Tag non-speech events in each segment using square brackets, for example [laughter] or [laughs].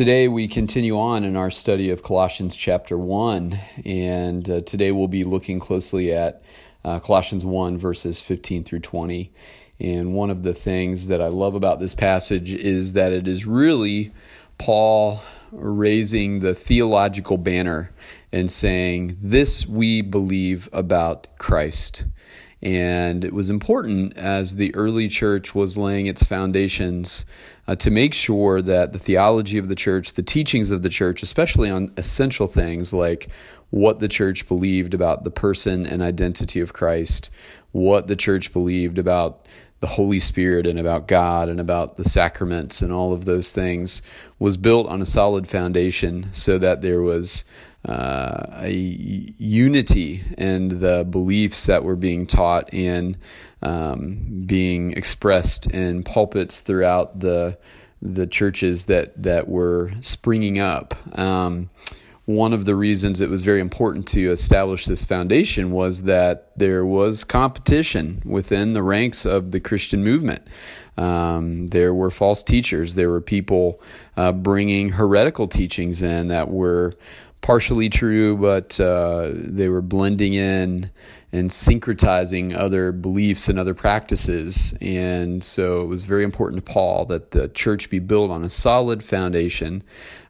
Today we continue on in our study of Colossians chapter 1, and uh, today we'll be looking closely at uh, Colossians 1, verses 15 through 20. And one of the things that I love about this passage is that it is really Paul raising the theological banner and saying, This we believe about Christ. And it was important as the early church was laying its foundations uh, to make sure that the theology of the church, the teachings of the church, especially on essential things like what the church believed about the person and identity of Christ, what the church believed about the Holy Spirit and about God and about the sacraments and all of those things, was built on a solid foundation so that there was uh, a unity in the beliefs that were being taught and um, being expressed in pulpits throughout the the churches that that were springing up. Um, one of the reasons it was very important to establish this foundation was that there was competition within the ranks of the Christian movement. Um, there were false teachers. There were people uh, bringing heretical teachings in that were partially true, but uh, they were blending in and syncretizing other beliefs and other practices. And so it was very important to Paul that the church be built on a solid foundation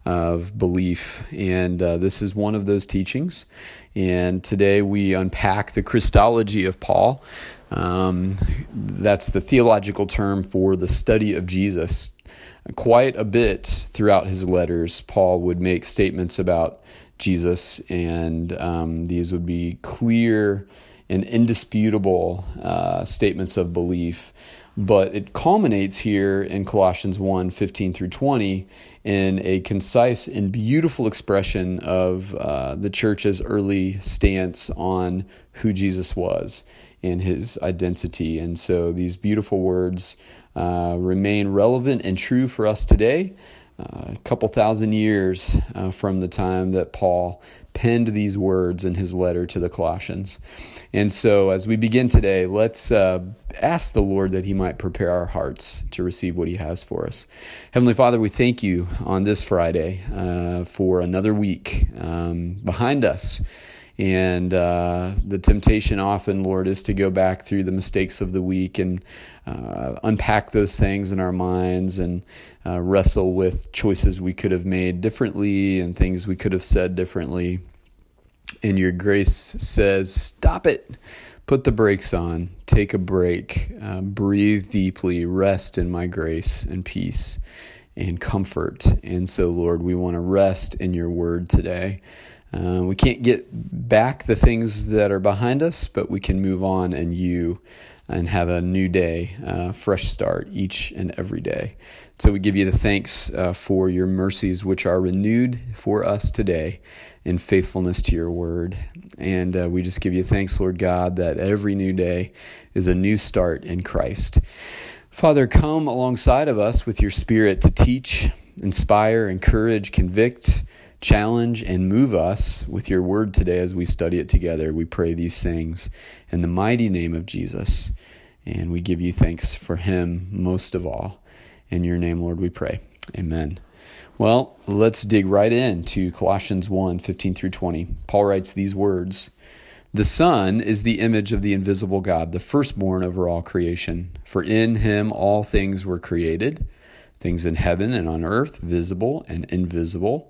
of belief. And uh, this is one of those teachings. And today we unpack the Christology of Paul. Um, that's the theological term for the study of Jesus. Quite a bit throughout his letters, Paul would make statements about Jesus, and um, these would be clear and indisputable uh, statements of belief. But it culminates here in Colossians 1 15 through 20 in a concise and beautiful expression of uh, the church's early stance on who Jesus was and his identity. And so these beautiful words uh, remain relevant and true for us today a couple thousand years uh, from the time that Paul penned these words in his letter to the Colossians. And so, as we begin today, let's uh, ask the Lord that He might prepare our hearts to receive what He has for us. Heavenly Father, we thank you on this Friday uh, for another week um, behind us. And uh, the temptation often, Lord, is to go back through the mistakes of the week and uh, unpack those things in our minds and uh, wrestle with choices we could have made differently and things we could have said differently. And your grace says, stop it. Put the brakes on, take a break, uh, breathe deeply, rest in my grace and peace and comfort. And so, Lord, we want to rest in your word today. Uh, we can't get back the things that are behind us, but we can move on and you and have a new day, uh, fresh start each and every day. So we give you the thanks uh, for your mercies, which are renewed for us today in faithfulness to your word. And uh, we just give you thanks, Lord God, that every new day is a new start in Christ. Father, come alongside of us with your spirit to teach, inspire, encourage, convict challenge and move us with your word today as we study it together. We pray these things in the mighty name of Jesus. And we give you thanks for him most of all. In your name, Lord, we pray. Amen. Well, let's dig right into Colossians 1 15 through 20. Paul writes these words The Son is the image of the invisible God, the firstborn over all creation. For in him all things were created, things in heaven and on earth, visible and invisible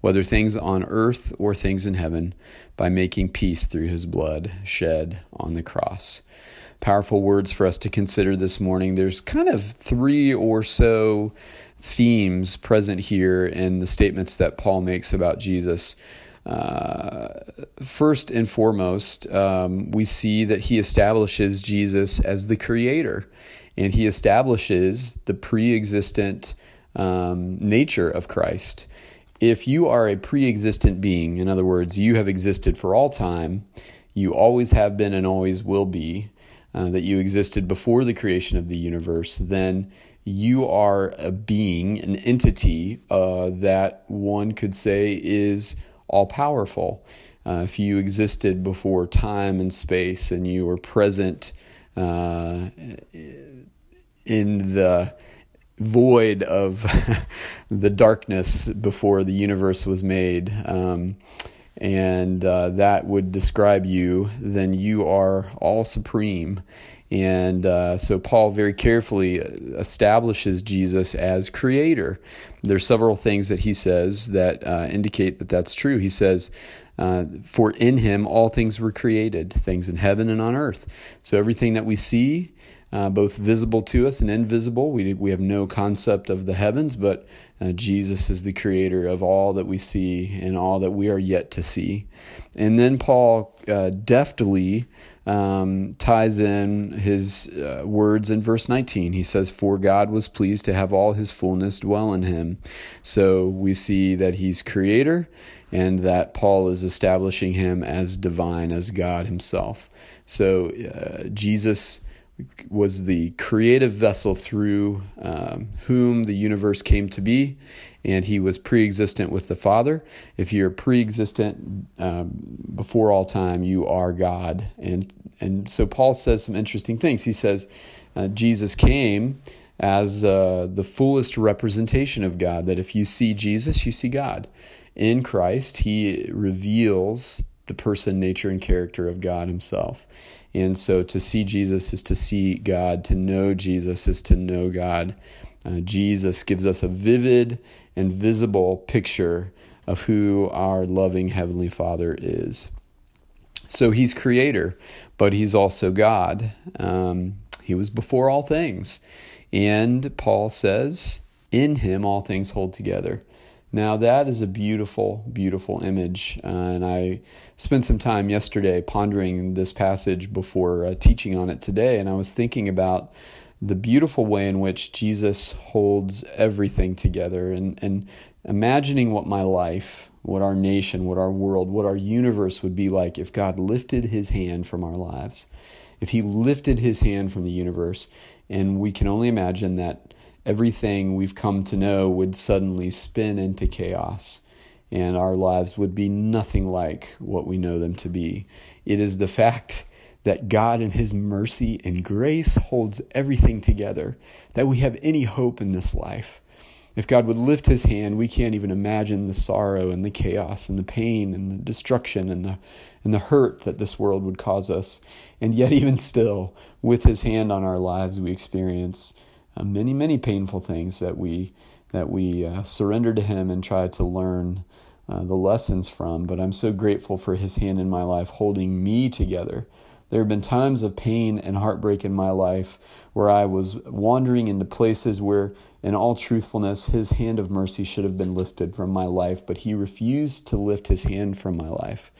whether things on earth or things in heaven, by making peace through his blood shed on the cross. Powerful words for us to consider this morning. There's kind of three or so themes present here in the statements that Paul makes about Jesus. Uh, first and foremost, um, we see that he establishes Jesus as the creator, and he establishes the pre existent um, nature of Christ if you are a pre existent being, in other words, you have existed for all time, you always have been and always will be, uh, that you existed before the creation of the universe, then you are a being, an entity uh, that one could say is all powerful. Uh, if you existed before time and space and you were present uh, in the void of [laughs] the darkness before the universe was made, um, and uh, that would describe you, then you are all supreme. And uh, so Paul very carefully establishes Jesus as creator. There are several things that he says that uh, indicate that that's true. He says, uh, For in him all things were created, things in heaven and on earth. So everything that we see, uh, both visible to us and invisible, we, we have no concept of the heavens, but uh, Jesus is the creator of all that we see and all that we are yet to see. And then Paul uh, deftly um, ties in his uh, words in verse 19. He says, For God was pleased to have all his fullness dwell in him. So we see that he's creator and that Paul is establishing him as divine, as God himself. So uh, Jesus was the creative vessel through um, whom the universe came to be, and he was pre existent with the Father. If you're pre existent um, before all time, you are God. And, and so Paul says some interesting things. He says, uh, Jesus came as uh, the fullest representation of God, that if you see Jesus, you see God. In Christ, he reveals the person, nature, and character of God himself. And so to see Jesus is to see God, to know Jesus is to know God. Uh, Jesus gives us a vivid and visible picture of who our loving Heavenly Father is. So he's creator, but he's also God. Um, he was before all things. And Paul says, in him all things hold together. Now, that is a beautiful, beautiful image. Uh, and I spent some time yesterday pondering this passage before uh, teaching on it today. And I was thinking about the beautiful way in which Jesus holds everything together and, and imagining what my life, what our nation, what our world, what our universe would be like if God lifted his hand from our lives. If he lifted his hand from the universe. And we can only imagine that everything we've come to know would suddenly spin into chaos and our lives would be nothing like what we know them to be. It is the fact that God in his mercy and grace holds everything together, that we have any hope in this life. If God would lift his hand, we can't even imagine the sorrow and the chaos and the pain and the destruction and the and the hurt that this world would cause us. And yet even still, with his hand on our lives, we experience uh, many, many painful things that we that we uh, surrender to Him and try to learn uh, the lessons from. But I'm so grateful for His hand in my life holding me together. There have been times of pain and heartbreak in my life where I was wandering into places where, in all truthfulness, His hand of mercy should have been lifted from my life, but He refused to lift His hand from my life.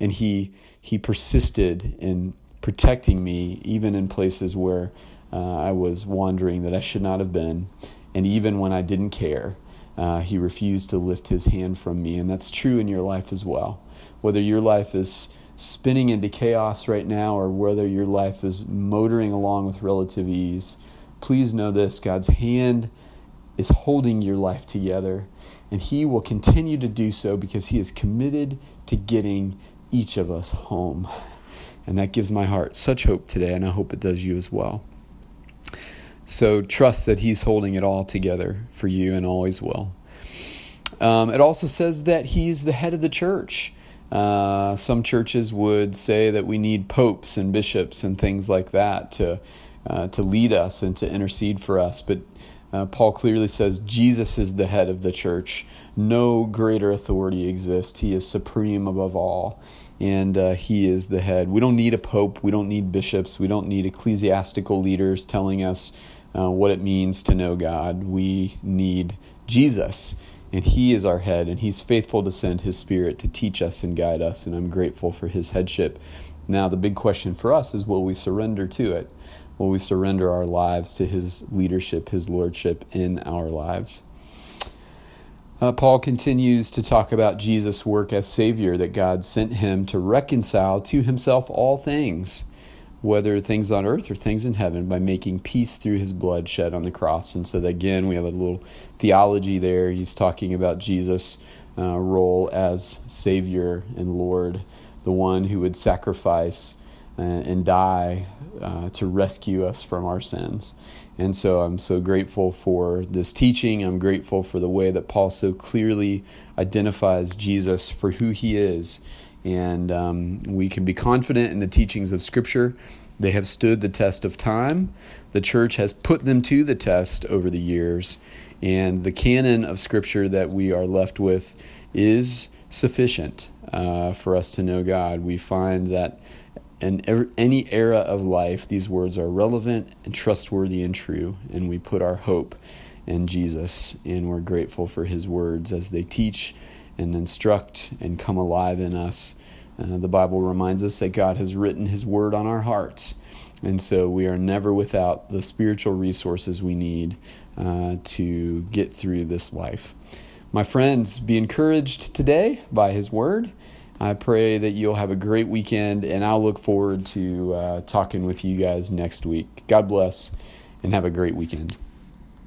And He, he persisted in protecting me, even in places where uh, I was wandering that I should not have been. And even when I didn't care, uh, he refused to lift his hand from me. And that's true in your life as well. Whether your life is spinning into chaos right now or whether your life is motoring along with relative ease, please know this God's hand is holding your life together. And he will continue to do so because he is committed to getting each of us home. [laughs] And that gives my heart such hope today, and I hope it does you as well. So trust that He's holding it all together for you and always will. Um, it also says that He is the head of the church. Uh, some churches would say that we need popes and bishops and things like that to uh, to lead us and to intercede for us. But uh, Paul clearly says Jesus is the head of the church. No greater authority exists. He is supreme above all, and uh, he is the head. We don't need a pope. We don't need bishops. We don't need ecclesiastical leaders telling us uh, what it means to know God. We need Jesus, and He is our head, and He's faithful to send His Spirit to teach us and guide us, and I'm grateful for His headship. Now, the big question for us is will we surrender to it? Will we surrender our lives to His leadership, His lordship in our lives? Uh, Paul continues to talk about Jesus' work as Savior, that God sent him to reconcile to himself all things, whether things on earth or things in heaven, by making peace through his blood shed on the cross. And so, again, we have a little theology there. He's talking about Jesus' uh, role as Savior and Lord, the one who would sacrifice uh, and die uh, to rescue us from our sins. And so I'm so grateful for this teaching. I'm grateful for the way that Paul so clearly identifies Jesus for who he is. And um, we can be confident in the teachings of Scripture. They have stood the test of time. The church has put them to the test over the years. And the canon of Scripture that we are left with is sufficient uh, for us to know God. We find that in any era of life, these words are relevant and trustworthy and true, and we put our hope in Jesus, and we're grateful for his words as they teach and instruct and come alive in us. Uh, the Bible reminds us that God has written his word on our hearts, and so we are never without the spiritual resources we need uh, to get through this life. My friends, be encouraged today by his word. I pray that you'll have a great weekend, and I'll look forward to uh, talking with you guys next week. God bless, and have a great weekend.